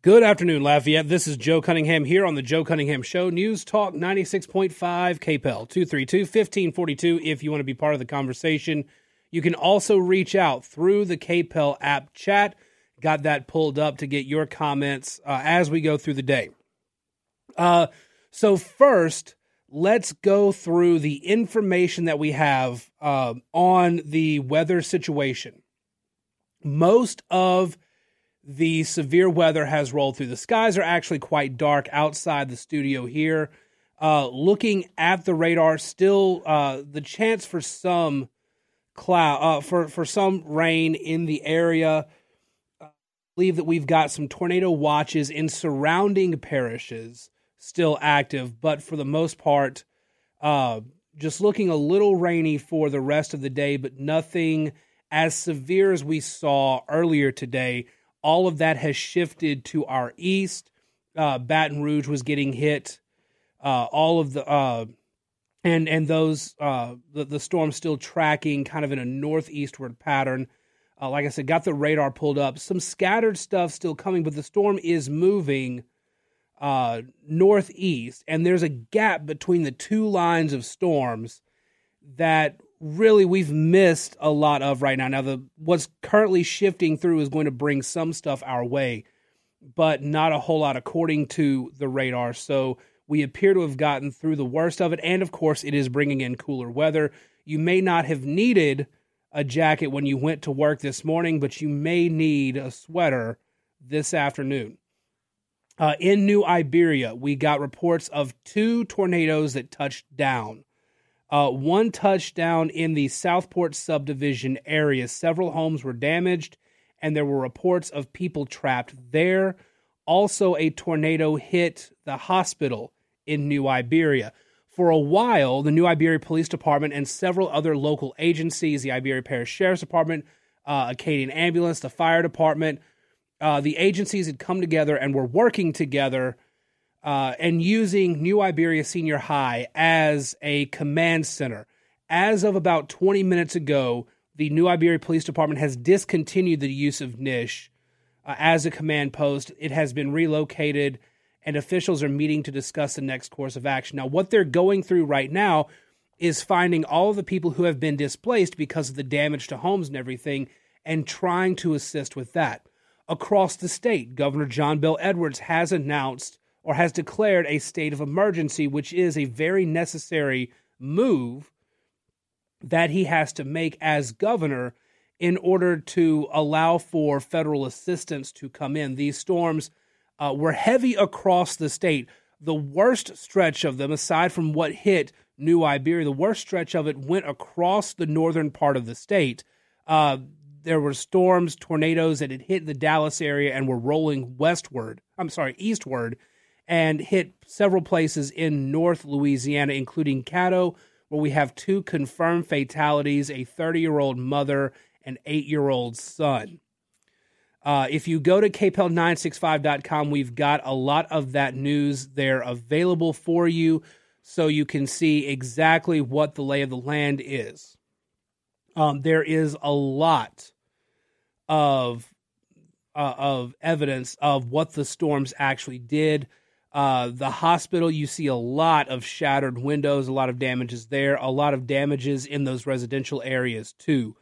Good afternoon, Lafayette. This is Joe Cunningham here on the Joe Cunningham Show. News Talk 96.5 KPEL 232 1542. If you want to be part of the conversation, you can also reach out through the KPEL app chat. Got that pulled up to get your comments uh, as we go through the day. Uh, so, first, let's go through the information that we have uh, on the weather situation. Most of the severe weather has rolled through. The skies are actually quite dark outside the studio here. Uh, looking at the radar, still uh, the chance for some cloud uh, for for some rain in the area. I believe that we've got some tornado watches in surrounding parishes still active, but for the most part, uh, just looking a little rainy for the rest of the day, but nothing as severe as we saw earlier today all of that has shifted to our east. Uh, Baton Rouge was getting hit. Uh, all of the uh, and and those uh, the the storm still tracking kind of in a northeastward pattern. Uh, like I said, got the radar pulled up. Some scattered stuff still coming, but the storm is moving uh, northeast, and there's a gap between the two lines of storms that really we've missed a lot of right now. Now the what's currently shifting through is going to bring some stuff our way, but not a whole lot according to the radar. So we appear to have gotten through the worst of it and of course it is bringing in cooler weather. You may not have needed a jacket when you went to work this morning, but you may need a sweater this afternoon. Uh, in New Iberia, we got reports of two tornadoes that touched down. Uh, one touchdown in the Southport subdivision area. Several homes were damaged, and there were reports of people trapped there. Also, a tornado hit the hospital in New Iberia. For a while, the New Iberia Police Department and several other local agencies, the Iberia Parish Sheriff's Department, uh, Acadian Ambulance, the fire department, uh, the agencies had come together and were working together uh, and using New Iberia Senior High as a command center. As of about 20 minutes ago, the New Iberia Police Department has discontinued the use of Nish uh, as a command post. It has been relocated, and officials are meeting to discuss the next course of action. Now, what they're going through right now is finding all of the people who have been displaced because of the damage to homes and everything and trying to assist with that. Across the state, Governor John Bel Edwards has announced or has declared a state of emergency, which is a very necessary move that he has to make as governor in order to allow for federal assistance to come in. These storms uh, were heavy across the state. The worst stretch of them, aside from what hit New Iberia, the worst stretch of it went across the northern part of the state. Uh, there were storms, tornadoes that had hit the Dallas area and were rolling westward. I'm sorry, eastward and hit several places in North Louisiana, including Caddo, where we have two confirmed fatalities a 30 year old mother and 8 year old son. Uh, if you go to kpel965.com, we've got a lot of that news there available for you so you can see exactly what the lay of the land is. Um, there is a lot of uh, of evidence of what the storms actually did. Uh, the hospital, you see a lot of shattered windows, a lot of damages there, a lot of damages in those residential areas too.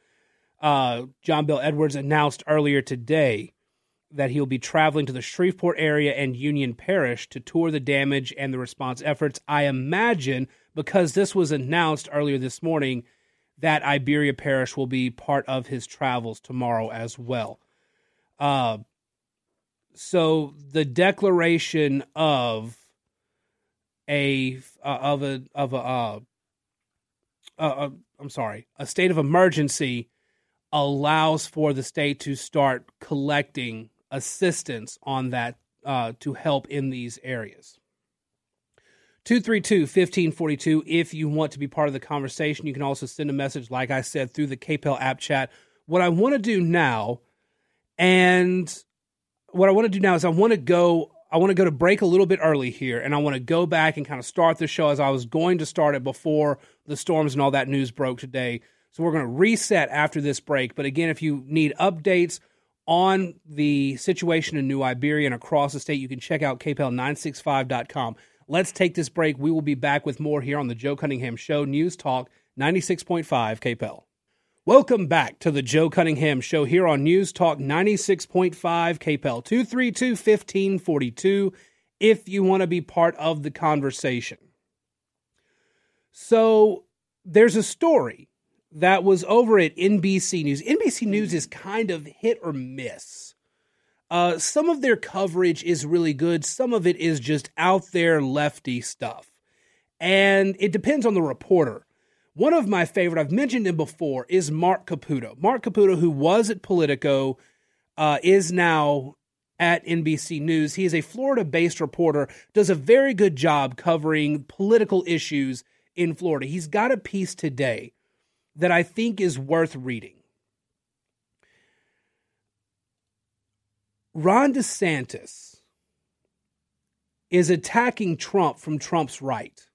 Uh, John Bel Edwards announced earlier today that he'll be traveling to the Shreveport area and Union Parish to tour the damage and the response efforts. I imagine because this was announced earlier this morning that Iberia Parish will be part of his travels tomorrow as well. Uh, so the declaration of a uh, of a of a uh, uh, uh, I'm sorry, a state of emergency allows for the state to start collecting assistance on that uh, to help in these areas. 232 1542. If you want to be part of the conversation, you can also send a message, like I said, through the KPEL app chat. What I want to do now, and what I want to do now is I want to go I want to go to break a little bit early here and I want to go back and kind of start the show as I was going to start it before the storms and all that news broke today. So we're going to reset after this break. But again, if you need updates on the situation in New Iberia and across the state, you can check out kpel965.com. Let's take this break. We will be back with more here on the Joe Cunningham Show, News Talk 96.5 KPEL. Welcome back to the Joe Cunningham Show here on News Talk 96.5 KPEL 232 1542 if you want to be part of the conversation. So there's a story that was over at NBC News. NBC News is kind of hit or miss. Uh, some of their coverage is really good, some of it is just out there lefty stuff. And it depends on the reporter. One of my favorite, I've mentioned him before, is Mark Caputo. Mark Caputo, who was at Politico, uh, is now at NBC News. He is a Florida based reporter, does a very good job covering political issues in Florida. He's got a piece today that I think is worth reading. Ron DeSantis is attacking Trump from Trump's right,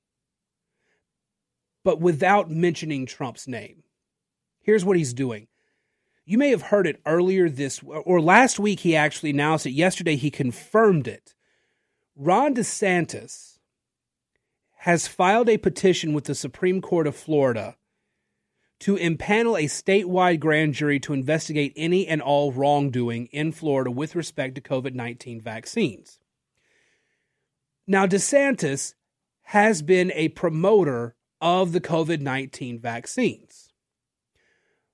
but without mentioning Trump's name. Here's what he's doing. You may have heard it earlier this or last week he actually announced it. Yesterday he confirmed it. Ron DeSantis has filed a petition with the Supreme Court of Florida to impanel a statewide grand jury to investigate any and all wrongdoing in Florida with respect to COVID 19 vaccines. Now, DeSantis has been a promoter of the COVID 19 vaccines.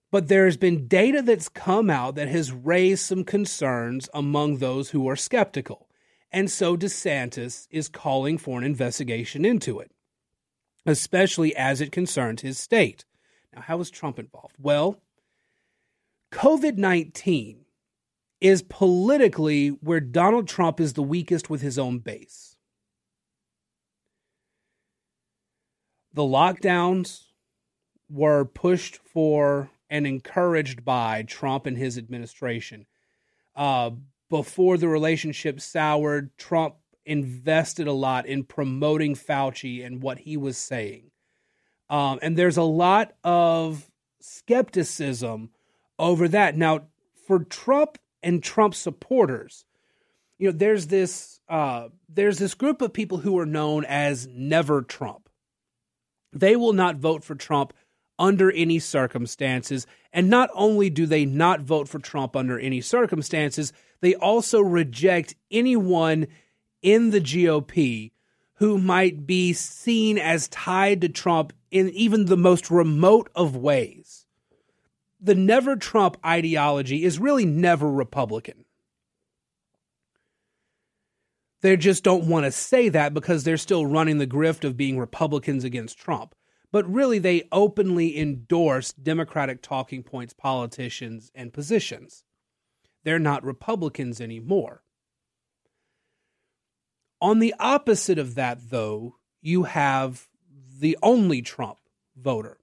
But there's been data that's come out that has raised some concerns among those who are skeptical. And so DeSantis is calling for an investigation into it, especially as it concerns his state. Now, how is Trump involved? Well, COVID 19 is politically where Donald Trump is the weakest with his own base. The lockdowns were pushed for and encouraged by Trump and his administration. Uh, before the relationship soured, Trump invested a lot in promoting Fauci and what he was saying. Um, and there's a lot of skepticism over that. Now, for Trump and Trump supporters, you know, there's this uh, there's this group of people who are known as Never Trump. They will not vote for Trump under any circumstances. And not only do they not vote for Trump under any circumstances, they also reject anyone in the GOP who might be seen as tied to Trump in even the most remote of ways. The never Trump ideology is really never Republican. They just don't want to say that because they're still running the grift of being Republicans against Trump. But really, they openly endorse Democratic talking points, politicians, and positions. They're not Republicans anymore. On the opposite of that, though, you have the only Trump voter.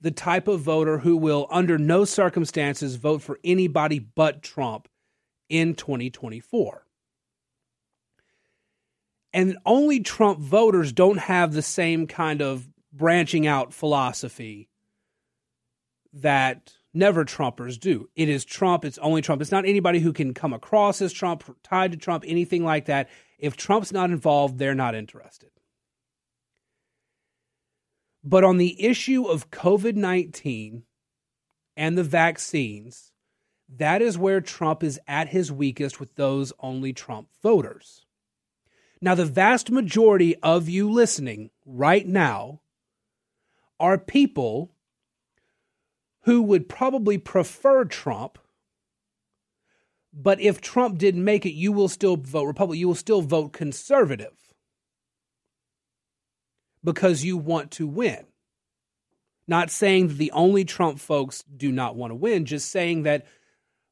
The type of voter who will, under no circumstances, vote for anybody but Trump in 2024. And only Trump voters don't have the same kind of branching out philosophy that never Trumpers do. It is Trump, it's only Trump. It's not anybody who can come across as Trump, tied to Trump, anything like that. If Trump's not involved, they're not interested. But on the issue of COVID 19 and the vaccines, that is where Trump is at his weakest with those only Trump voters. Now, the vast majority of you listening right now are people who would probably prefer Trump but if Trump didn't make it, you will still vote Republican. You will still vote conservative because you want to win. Not saying that the only Trump folks do not want to win, just saying that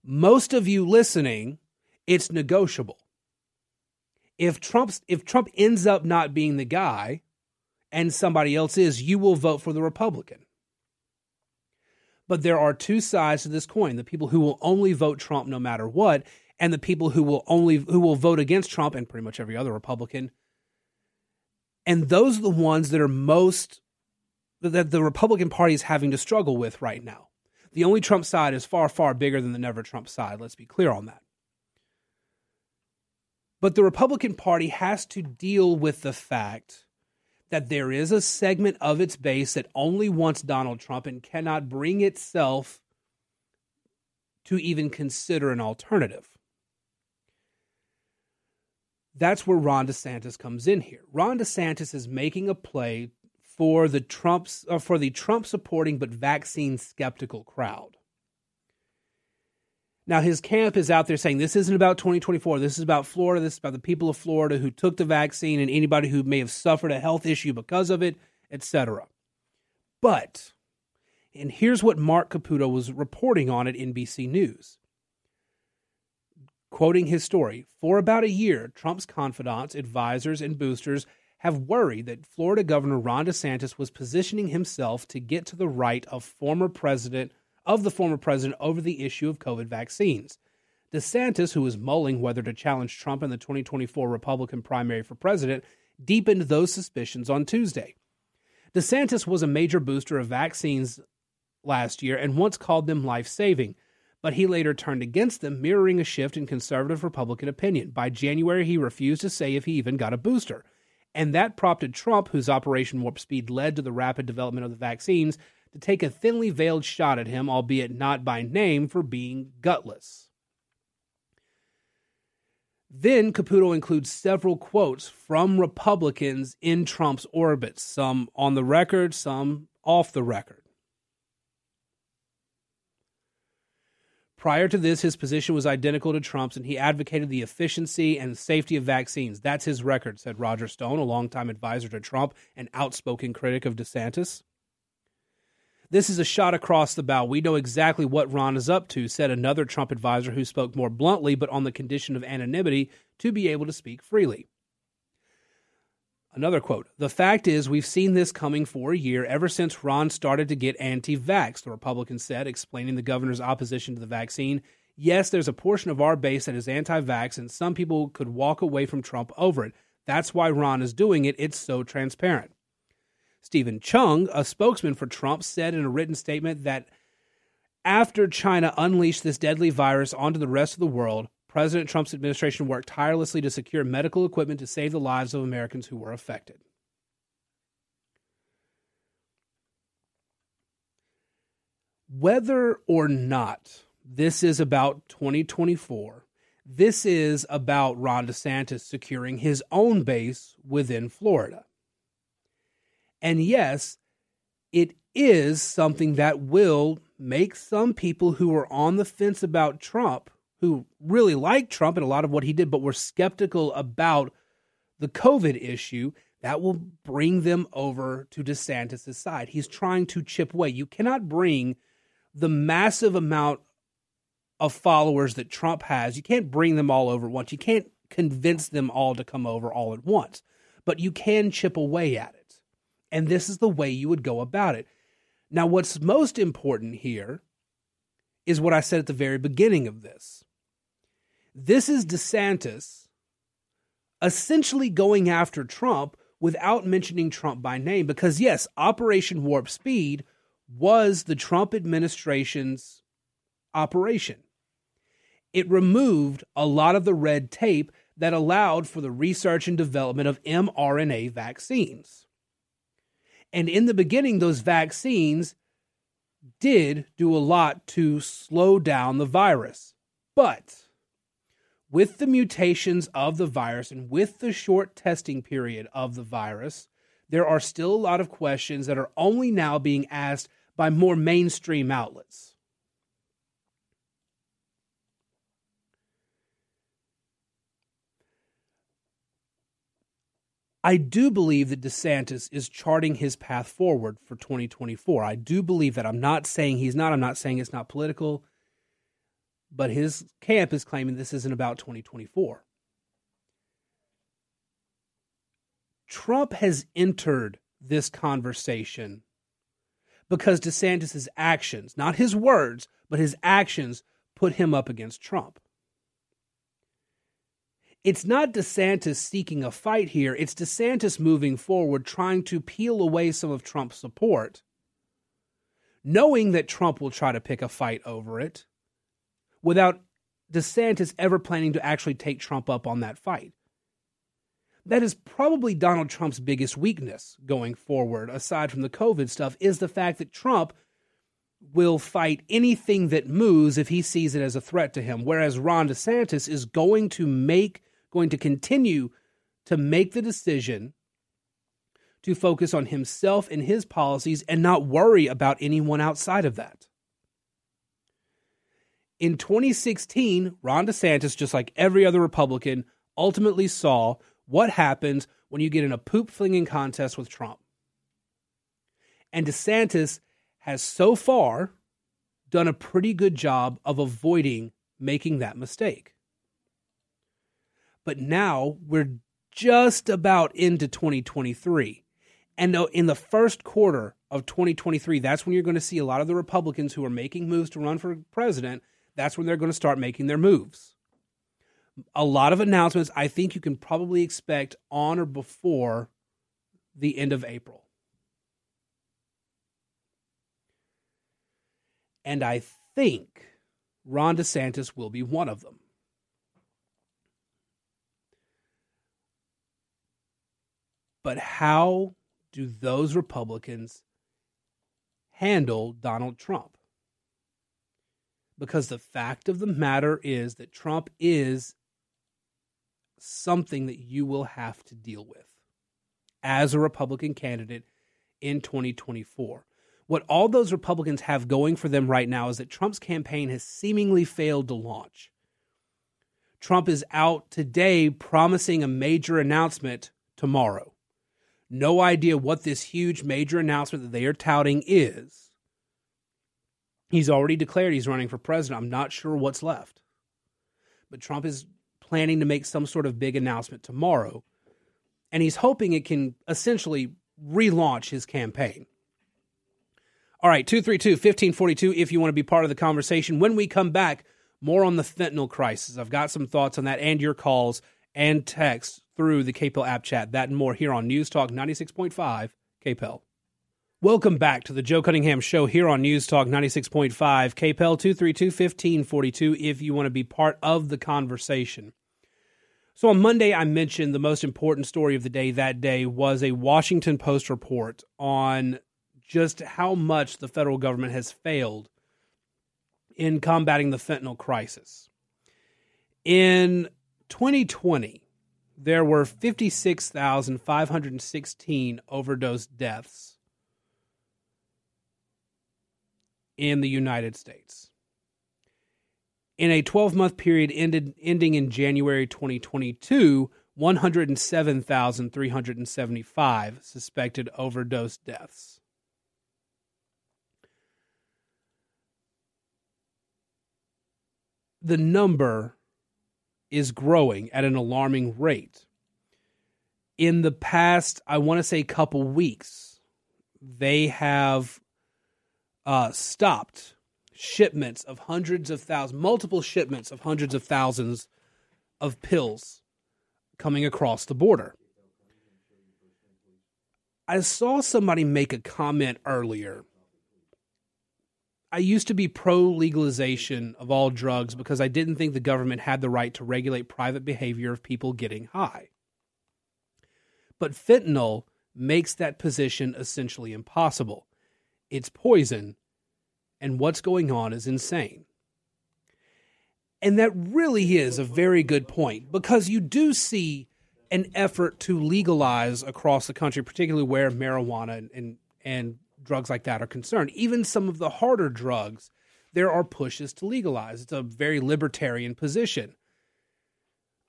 most of you listening, it's negotiable. If Trump's if Trump ends up not being the guy and somebody else is, you will vote for the Republican. But there are two sides to this coin: the people who will only vote Trump no matter what, and the people who will only who will vote against Trump and pretty much every other Republican. And those are the ones that are most that the Republican Party is having to struggle with right now. The only Trump side is far, far bigger than the never Trump side. Let's be clear on that. But the Republican Party has to deal with the fact that there is a segment of its base that only wants Donald Trump and cannot bring itself to even consider an alternative. That's where Ron DeSantis comes in here. Ron DeSantis is making a play for the Trumps uh, for the Trump supporting but vaccine skeptical crowd. Now his camp is out there saying this isn't about 2024. This is about Florida. This is about the people of Florida who took the vaccine and anybody who may have suffered a health issue because of it, etc. But and here's what Mark Caputo was reporting on at NBC News. Quoting his story, for about a year, Trump's confidants, advisors, and boosters have worried that Florida Governor Ron DeSantis was positioning himself to get to the right of former president of the former president over the issue of COVID vaccines. DeSantis, who was mulling whether to challenge Trump in the 2024 Republican primary for president, deepened those suspicions on Tuesday. DeSantis was a major booster of vaccines last year and once called them life saving, but he later turned against them, mirroring a shift in conservative Republican opinion. By January, he refused to say if he even got a booster. And that prompted Trump, whose Operation Warp Speed led to the rapid development of the vaccines, to take a thinly veiled shot at him, albeit not by name, for being gutless. Then Caputo includes several quotes from Republicans in Trump's orbit, some on the record, some off the record. Prior to this, his position was identical to Trump's, and he advocated the efficiency and safety of vaccines. That's his record, said Roger Stone, a longtime advisor to Trump and outspoken critic of DeSantis. This is a shot across the bow. We know exactly what Ron is up to, said another Trump advisor who spoke more bluntly, but on the condition of anonymity to be able to speak freely. Another quote The fact is, we've seen this coming for a year ever since Ron started to get anti vax, the Republican said, explaining the governor's opposition to the vaccine. Yes, there's a portion of our base that is anti vax, and some people could walk away from Trump over it. That's why Ron is doing it. It's so transparent. Steven Cheung, a spokesman for Trump, said in a written statement that after China unleashed this deadly virus onto the rest of the world, President Trump's administration worked tirelessly to secure medical equipment to save the lives of Americans who were affected. Whether or not this is about 2024, this is about Ron DeSantis securing his own base within Florida. And yes, it is something that will make some people who are on the fence about Trump, who really like Trump and a lot of what he did, but were skeptical about the COVID issue, that will bring them over to DeSantis' side. He's trying to chip away. You cannot bring the massive amount of followers that Trump has, you can't bring them all over once. You can't convince them all to come over all at once, but you can chip away at it. And this is the way you would go about it. Now, what's most important here is what I said at the very beginning of this. This is DeSantis essentially going after Trump without mentioning Trump by name because, yes, Operation Warp Speed was the Trump administration's operation. It removed a lot of the red tape that allowed for the research and development of mRNA vaccines. And in the beginning, those vaccines did do a lot to slow down the virus. But with the mutations of the virus and with the short testing period of the virus, there are still a lot of questions that are only now being asked by more mainstream outlets. I do believe that DeSantis is charting his path forward for 2024. I do believe that. I'm not saying he's not. I'm not saying it's not political. But his camp is claiming this isn't about 2024. Trump has entered this conversation because DeSantis' actions, not his words, but his actions, put him up against Trump it's not DeSantis seeking a fight here. It's DeSantis moving forward, trying to peel away some of Trump's support, knowing that Trump will try to pick a fight over it without DeSantis ever planning to actually take Trump up on that fight. That is probably Donald Trump's biggest weakness going forward, aside from the COVID stuff, is the fact that Trump will fight anything that moves if he sees it as a threat to him. Whereas Ron DeSantis is going to make, going to continue to make the decision to focus on himself and his policies and not worry about anyone outside of that. In 2016, Ron DeSantis, just like every other Republican, ultimately saw what happens when you get in a poop flinging contest with Trump. And DeSantis has so far done a pretty good job of avoiding making that mistake. But now we're just about into 2023. And uh, in the first quarter of 2023, that's when you're going to see a lot of the Republicans who are making moves to run for president. That's when they're going to start making their moves. A lot of announcements I think you can probably expect on or before the end of April. And I think Ron DeSantis will be one of them. But how do those Republicans handle Donald Trump? Because the fact of the matter is that Trump is something that you will have to deal with as a Republican candidate in 2024. What all those Republicans have going for them right now is that Trump's campaign has seemingly failed to launch. Trump is out today promising a major announcement tomorrow no idea what this huge major announcement that they are touting is. He's already declared he's running for president. I'm not sure what's left. But Trump is planning to make some sort of big announcement tomorrow. And he's hoping it can essentially relaunch his campaign. All right, 232 1542 if you want to be part of the conversation. When we come back, more on the fentanyl crisis. I've got some thoughts on that and your calls and texts through the KPEL app chat. That and more here on News Talk 96.5 KPEL. Welcome back to the Joe Cunningham Show here on News Talk 96.5 KPEL 232 1542 if you want to be part of the conversation. So on Monday, I mentioned the most important story of the day that day was a Washington Post report on just how much the federal government has failed in combating the fentanyl crisis. In 2020, there were 56,516 overdose deaths in the United States. In a 12 month period ended, ending in January 2022, 107,375 suspected overdose deaths. The number is growing at an alarming rate. In the past, I want to say, couple weeks, they have uh, stopped shipments of hundreds of thousands, multiple shipments of hundreds of thousands of pills coming across the border. I saw somebody make a comment earlier I used to be pro legalization of all drugs because I didn't think the government had the right to regulate private behavior of people getting high. But fentanyl makes that position essentially impossible. It's poison, and what's going on is insane. And that really is a very good point because you do see an effort to legalize across the country, particularly where marijuana and, and, and drugs like that are concerned. Even some of the harder drugs, there are pushes to legalize. It's a very libertarian position.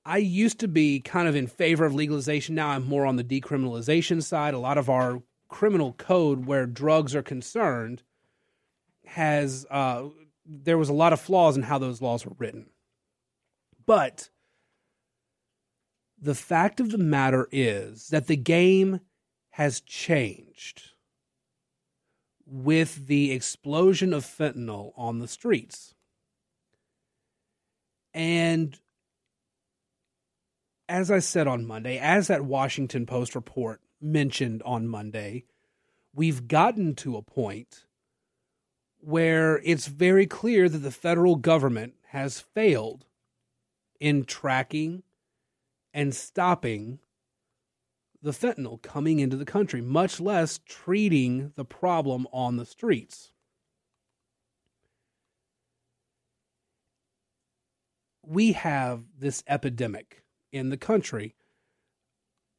I used to be kind of in favor of legalization. Now I'm more on the decriminalization side. A lot of our criminal code, where drugs are concerned, has uh, there was a lot of flaws in how those laws were written. But the fact of the matter is that the game has changed with the explosion of fentanyl on the streets. And as I said on Monday, as that Washington Post report mentioned on Monday, we've gotten to a point where it's very clear that the federal government has failed in tracking and stopping the fentanyl coming into the country, much less treating the problem on the streets. We have this epidemic in the country.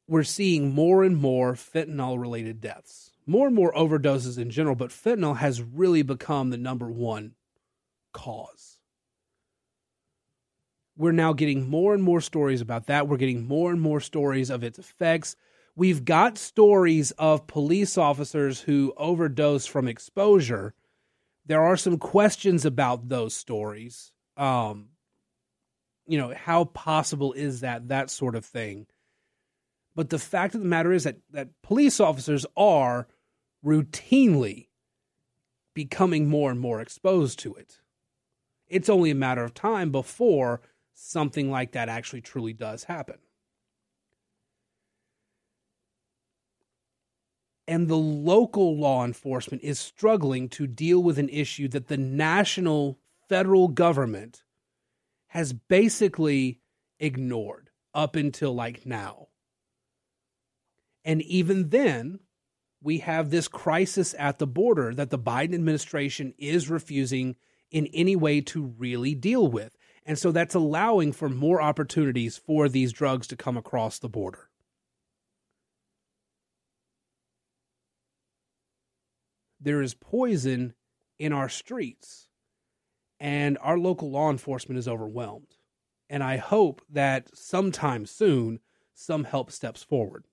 We're seeing more and more fentanyl related deaths, more and more overdoses in general, but fentanyl has really become the number one cause. We're now getting more and more stories about that. We're getting more and more stories of its effects we've got stories of police officers who overdose from exposure. There are some questions about those stories. Um, you know, how possible is that, that sort of thing? But the fact of the matter is that, that police officers are routinely becoming more and more exposed to it. It's only a matter of time before something like that actually truly does happen. And the local law enforcement is struggling to deal with an issue that the national federal government has basically ignored up until like now. And even then, we have this crisis at the border that the Biden administration is refusing in any way to really deal with. And so that's allowing for more opportunities for these drugs to come across the border. There is poison in our streets, and our local law enforcement is overwhelmed. And I hope that sometime soon some help steps forward.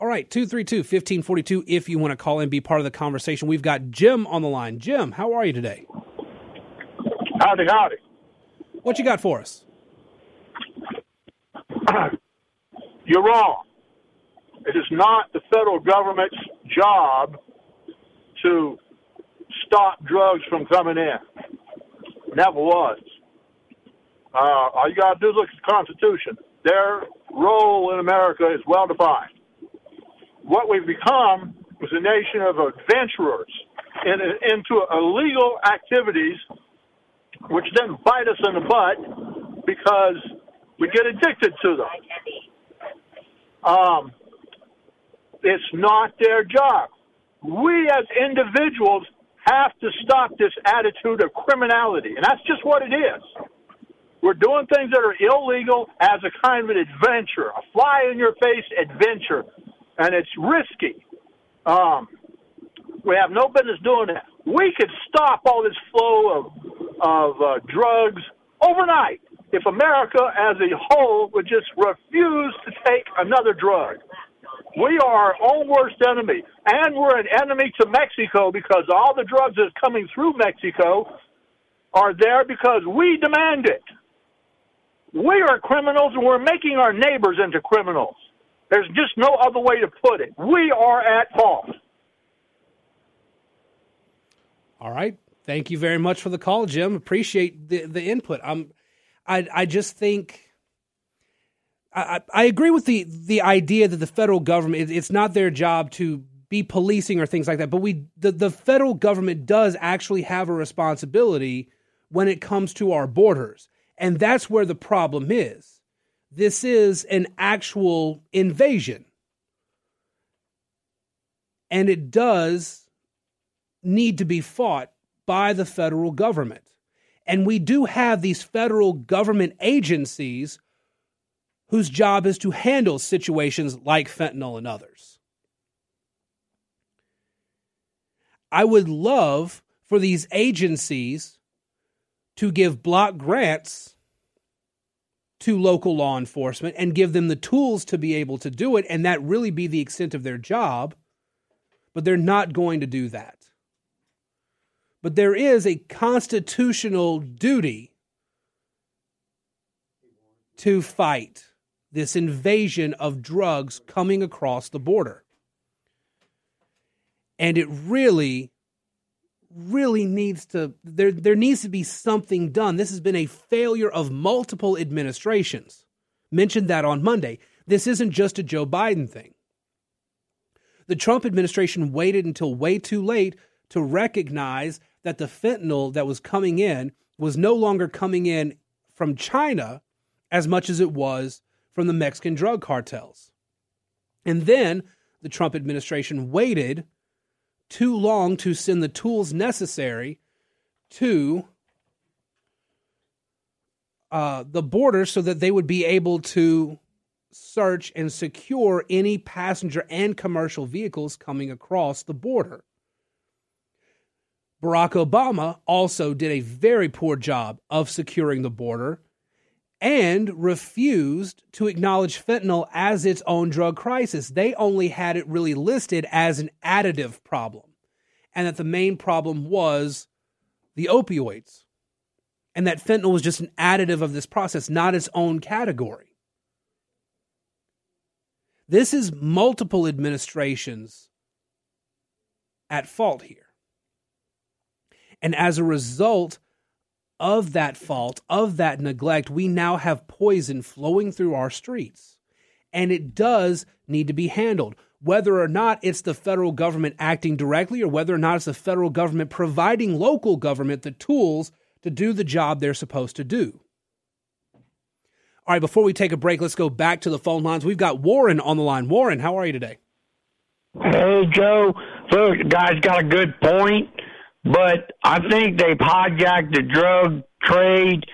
All right, 232 1542 if you want to call and be part of the conversation. We've got Jim on the line. Jim, how are you today? Howdy, howdy. What you got for us? You're wrong. It is not the federal government's job to stop drugs from coming in. Never was. Uh, all you got to do is look at the Constitution. Their role in America is well defined. What we've become is a nation of adventurers in, into illegal activities, which then bite us in the butt because we get addicted to them. Um, it's not their job. We as individuals have to stop this attitude of criminality, and that's just what it is. We're doing things that are illegal as a kind of an adventure, a fly in your face adventure, and it's risky. Um, we have no business doing that. We could stop all this flow of of uh, drugs overnight if America as a whole would just refuse to take another drug. We are our own worst enemy, and we're an enemy to Mexico because all the drugs that are coming through Mexico are there because we demand it. We are criminals, and we're making our neighbors into criminals. There's just no other way to put it. We are at fault. All right. Thank you very much for the call, Jim. Appreciate the the input. I'm I I just think I, I agree with the the idea that the federal government it's not their job to be policing or things like that, but we the, the federal government does actually have a responsibility when it comes to our borders. And that's where the problem is. This is an actual invasion. And it does need to be fought by the federal government. And we do have these federal government agencies whose job is to handle situations like fentanyl and others. I would love for these agencies to give block grants to local law enforcement and give them the tools to be able to do it, and that really be the extent of their job. But they're not going to do that. But there is a constitutional duty to fight this invasion of drugs coming across the border. And it really, really needs to, there, there needs to be something done. This has been a failure of multiple administrations. Mentioned that on Monday. This isn't just a Joe Biden thing. The Trump administration waited until way too late to recognize that the fentanyl that was coming in was no longer coming in from China as much as it was from the Mexican drug cartels. And then the Trump administration waited too long to send the tools necessary to uh, the border so that they would be able to search and secure any passenger and commercial vehicles coming across the border. Barack Obama also did a very poor job of securing the border and refused to acknowledge fentanyl as its own drug crisis. They only had it really listed as an additive problem, and that the main problem was the opioids, and that fentanyl was just an additive of this process, not its own category. This is multiple administrations at fault here. And as a result of that fault, of that neglect, we now have poison flowing through our streets. And it does need to be handled. Whether or not it's the federal government acting directly or whether or not it's the federal government providing local government the tools to do the job they're supposed to do. All right, before we take a break, let's go back to the phone lines. We've got Warren on the line. Warren, how are you today? Hey, Joe. Look, guy's got a good point. But I think they've hijacked the drug trade,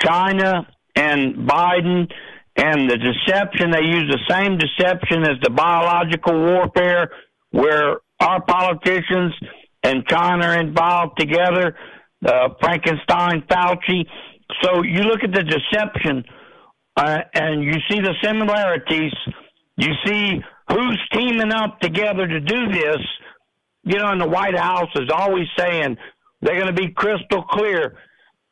China and Biden, and the deception. They use the same deception as the biological warfare, where our politicians and China are involved together. Uh, Frankenstein, Fauci. So you look at the deception, uh, and you see the similarities. You see who's teaming up together to do this you know, and the White House is always saying they're going to be crystal clear.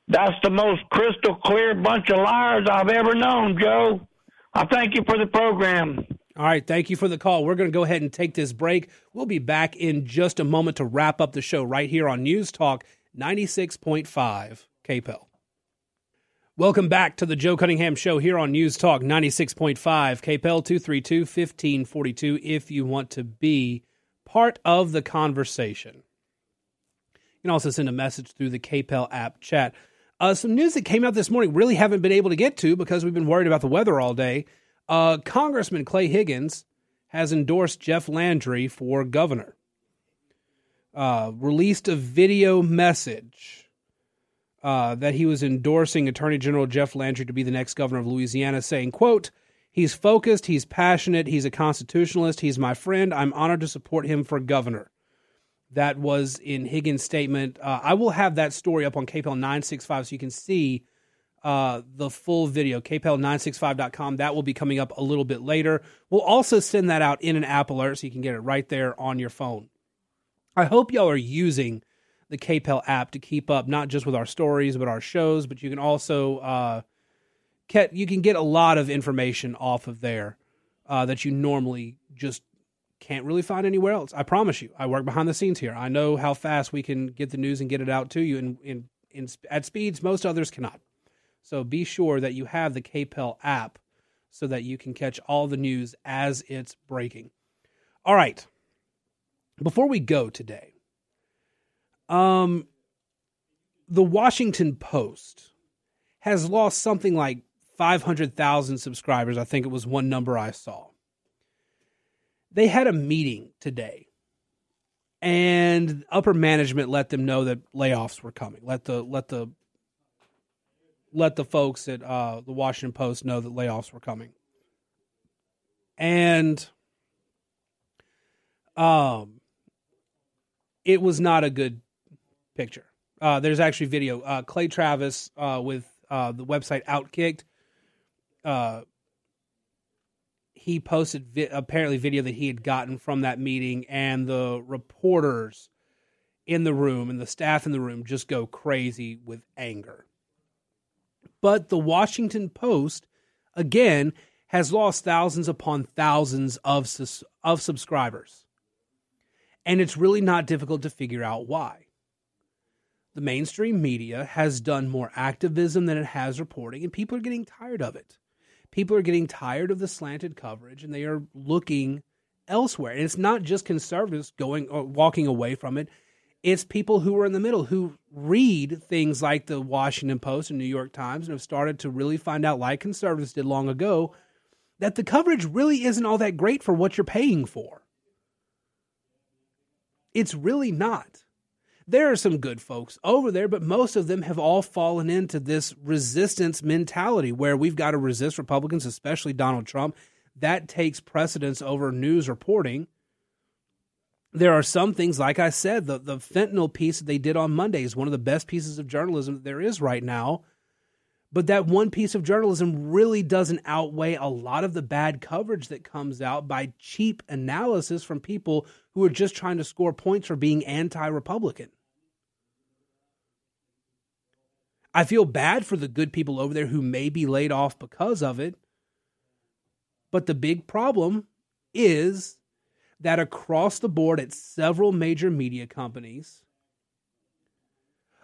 That's the most crystal clear bunch of liars I've ever known, Joe. I thank you for the program. All right, thank you for the call. We're going to go ahead and take this break. We'll be back in just a moment to wrap up the show right here on News Talk 96.5 KPEL. Welcome back to the Joe Cunningham Show here on News Talk 96.5 KPEL 232 1542 if you want to be part of the conversation. You can also send a message through the KPEL app chat. Uh, some news that came out this morning really haven't been able to get to because we've been worried about the weather all day. Uh, Congressman Clay Higgins has endorsed Jeff Landry for governor. Uh, released a video message uh, that he was endorsing Attorney General Jeff Landry to be the next governor of Louisiana, saying, "quote He's focused, he's passionate, he's a constitutionalist, he's my friend. I'm honored to support him for governor. That was in Higgins' statement. Uh, I will have that story up on KPEL 965 so you can see uh, the full video, kpel965.com. That will be coming up a little bit later. We'll also send that out in an app alert so you can get it right there on your phone. I hope y'all are using the KPEL app to keep up not just with our stories, but our shows, but you can also uh, you can get a lot of information off of there uh, that you normally just can't really find anywhere else. I promise you. I work behind the scenes here. I know how fast we can get the news and get it out to you in, in, in at speeds most others cannot. So be sure that you have the KPEL app so that you can catch all the news as it's breaking. All right. Before we go today, um, the Washington Post has lost something like 500,000 subscribers. I think it was one number I saw. They had a meeting today and upper management let them know that layoffs were coming. Let the let the let the folks at uh, the Washington Post know that layoffs were coming. And um it was not a good picture. Uh, there's actually video. Uh, Clay Travis uh, with uh, the website Outkicked uh, he posted vi- apparently video that he had gotten from that meeting, and the reporters in the room and the staff in the room just go crazy with anger. But the Washington Post, again, has lost thousands upon thousands of, sus- of subscribers. And it's really not difficult to figure out why. The mainstream media has done more activism than it has reporting, and people are getting tired of it people are getting tired of the slanted coverage and they are looking elsewhere. And it's not just conservatives going or walking away from it. It's people who are in the middle who read things like the Washington Post and New York Times and have started to really find out, like conservatives did long ago, that the coverage really isn't all that great for what you're paying for. It's really not. There are some good folks over there, but most of them have all fallen into this resistance mentality where we've got to resist Republicans, especially Donald Trump. That takes precedence over news reporting. There are some things, like I said, the, the fentanyl piece that they did on Monday is one of the best pieces of journalism that there is right now. But that one piece of journalism really doesn't outweigh a lot of the bad coverage that comes out by cheap analysis from people who are just trying to score points for being anti Republican. I feel bad for the good people over there who may be laid off because of it. But the big problem is that across the board at several major media companies,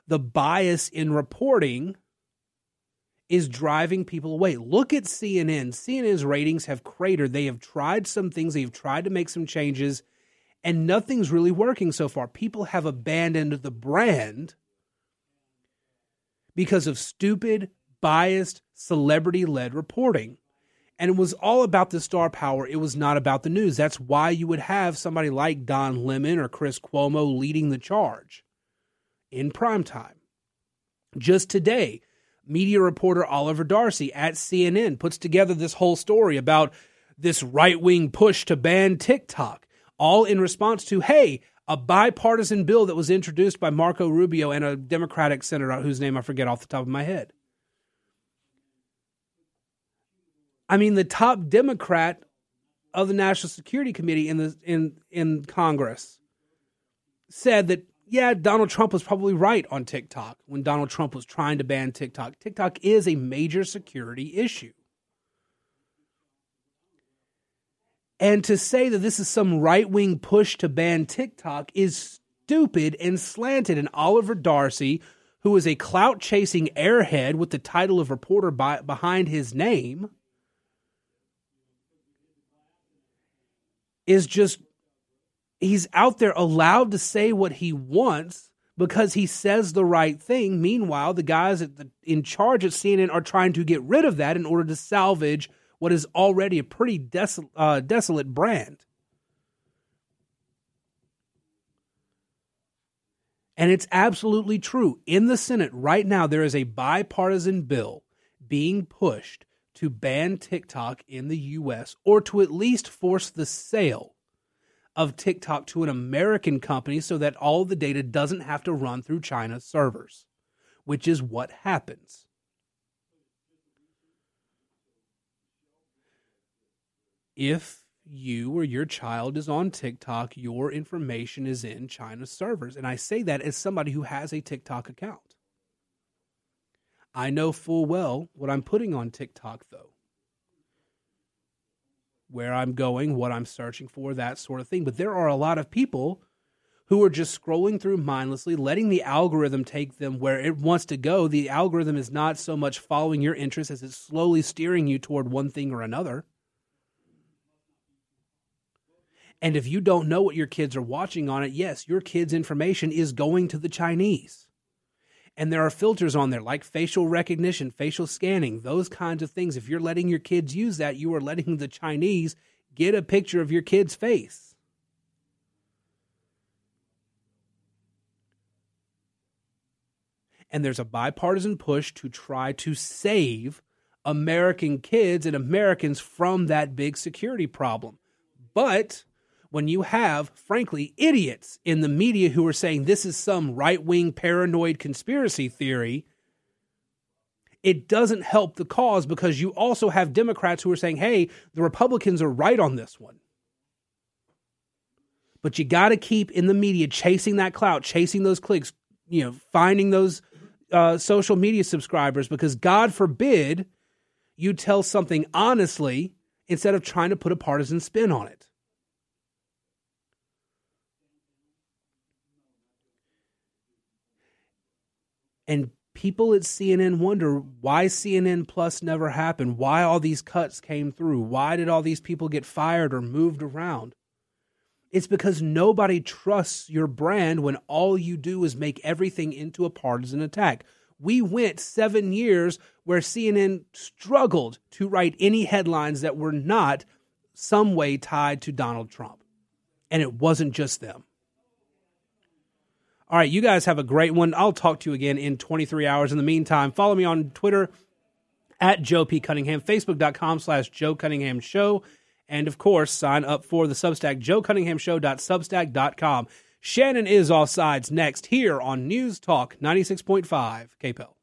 the bias in reporting is driving people away. Look at CNN. CNN's ratings have cratered. They have tried some things, they've tried to make some changes, and nothing's really working so far. People have abandoned the brand because of stupid, biased, celebrity led reporting. And it was all about the star power. It was not about the news. That's why you would have somebody like Don Lemon or Chris Cuomo leading the charge in prime time. Just today, media reporter Oliver Darcy at CNN puts together this whole story about this right wing push to ban TikTok, all in response to, hey, a bipartisan bill that was introduced by Marco Rubio and a Democratic senator whose name I forget off the top of my head. I mean, the top Democrat of the National Security Committee in the in in Congress said that yeah, Donald Trump was probably right on TikTok when Donald Trump was trying to ban TikTok. TikTok is a major security issue. And to say that this is some right wing push to ban TikTok is stupid and slanted. And Oliver Darcy, who is a clout chasing airhead with the title of reporter by, behind his name, is just he's out there allowed to say what he wants because he says the right thing. Meanwhile, the guys the, in charge at CNN are trying to get rid of that in order to salvage what is already a pretty uh, desolate brand. And it's absolutely true. In the Senate right now, there is a bipartisan bill being pushed to ban TikTok in the U.S. or to at least force the sale of TikTok to an American company so that all the data doesn't have to run through China's servers, which is what happens. If you or your child is on TikTok, your information is in China's servers. And I say that as somebody who has a TikTok account. I know full well what I'm putting on TikTok, though. Where I'm going, what I'm searching for, that sort of thing. But there are a lot of people who are just scrolling through mindlessly, letting the algorithm take them where it wants to go. The algorithm is not so much following your interests as it's slowly steering you toward one thing or another. And if you don't know what your kids are watching on it, yes, your kids' information is going to the Chinese. And there are filters on there like facial recognition, facial scanning, those kinds of things. If you're letting your kids use that, you are letting the Chinese get a picture of your kid's face. And there's a bipartisan push to try to save American kids and Americans from that big security problem. But when you have, frankly, idiots in the media who are saying this is some right wing paranoid conspiracy theory, it doesn't help the cause because you also have Democrats who are saying, hey, the Republicans are right on this one. But you got to keep in the media chasing that clout, chasing those clicks, you know, finding those uh, social media subscribers because God forbid you tell something honestly instead of trying to put a partisan spin on it. And people at CNN wonder why CNN Plus never happened, why all these cuts came through, why did all these people get fired or moved around? It's because nobody trusts your brand when all you do is make everything into a partisan attack. We went seven years where CNN struggled to write any headlines that were not some way tied to Donald Trump. And it wasn't just them. All right, you guys have a great one. I'll talk to you again in 23 hours. In the meantime, follow me on Twitter at Joe P. Cunningham, Facebook.com slash Joe Cunningham Show. And of course, sign up for the Substack, joecunninghamshow.substack.com. Shannon is offsides next here on News Talk 96.5 KPEL.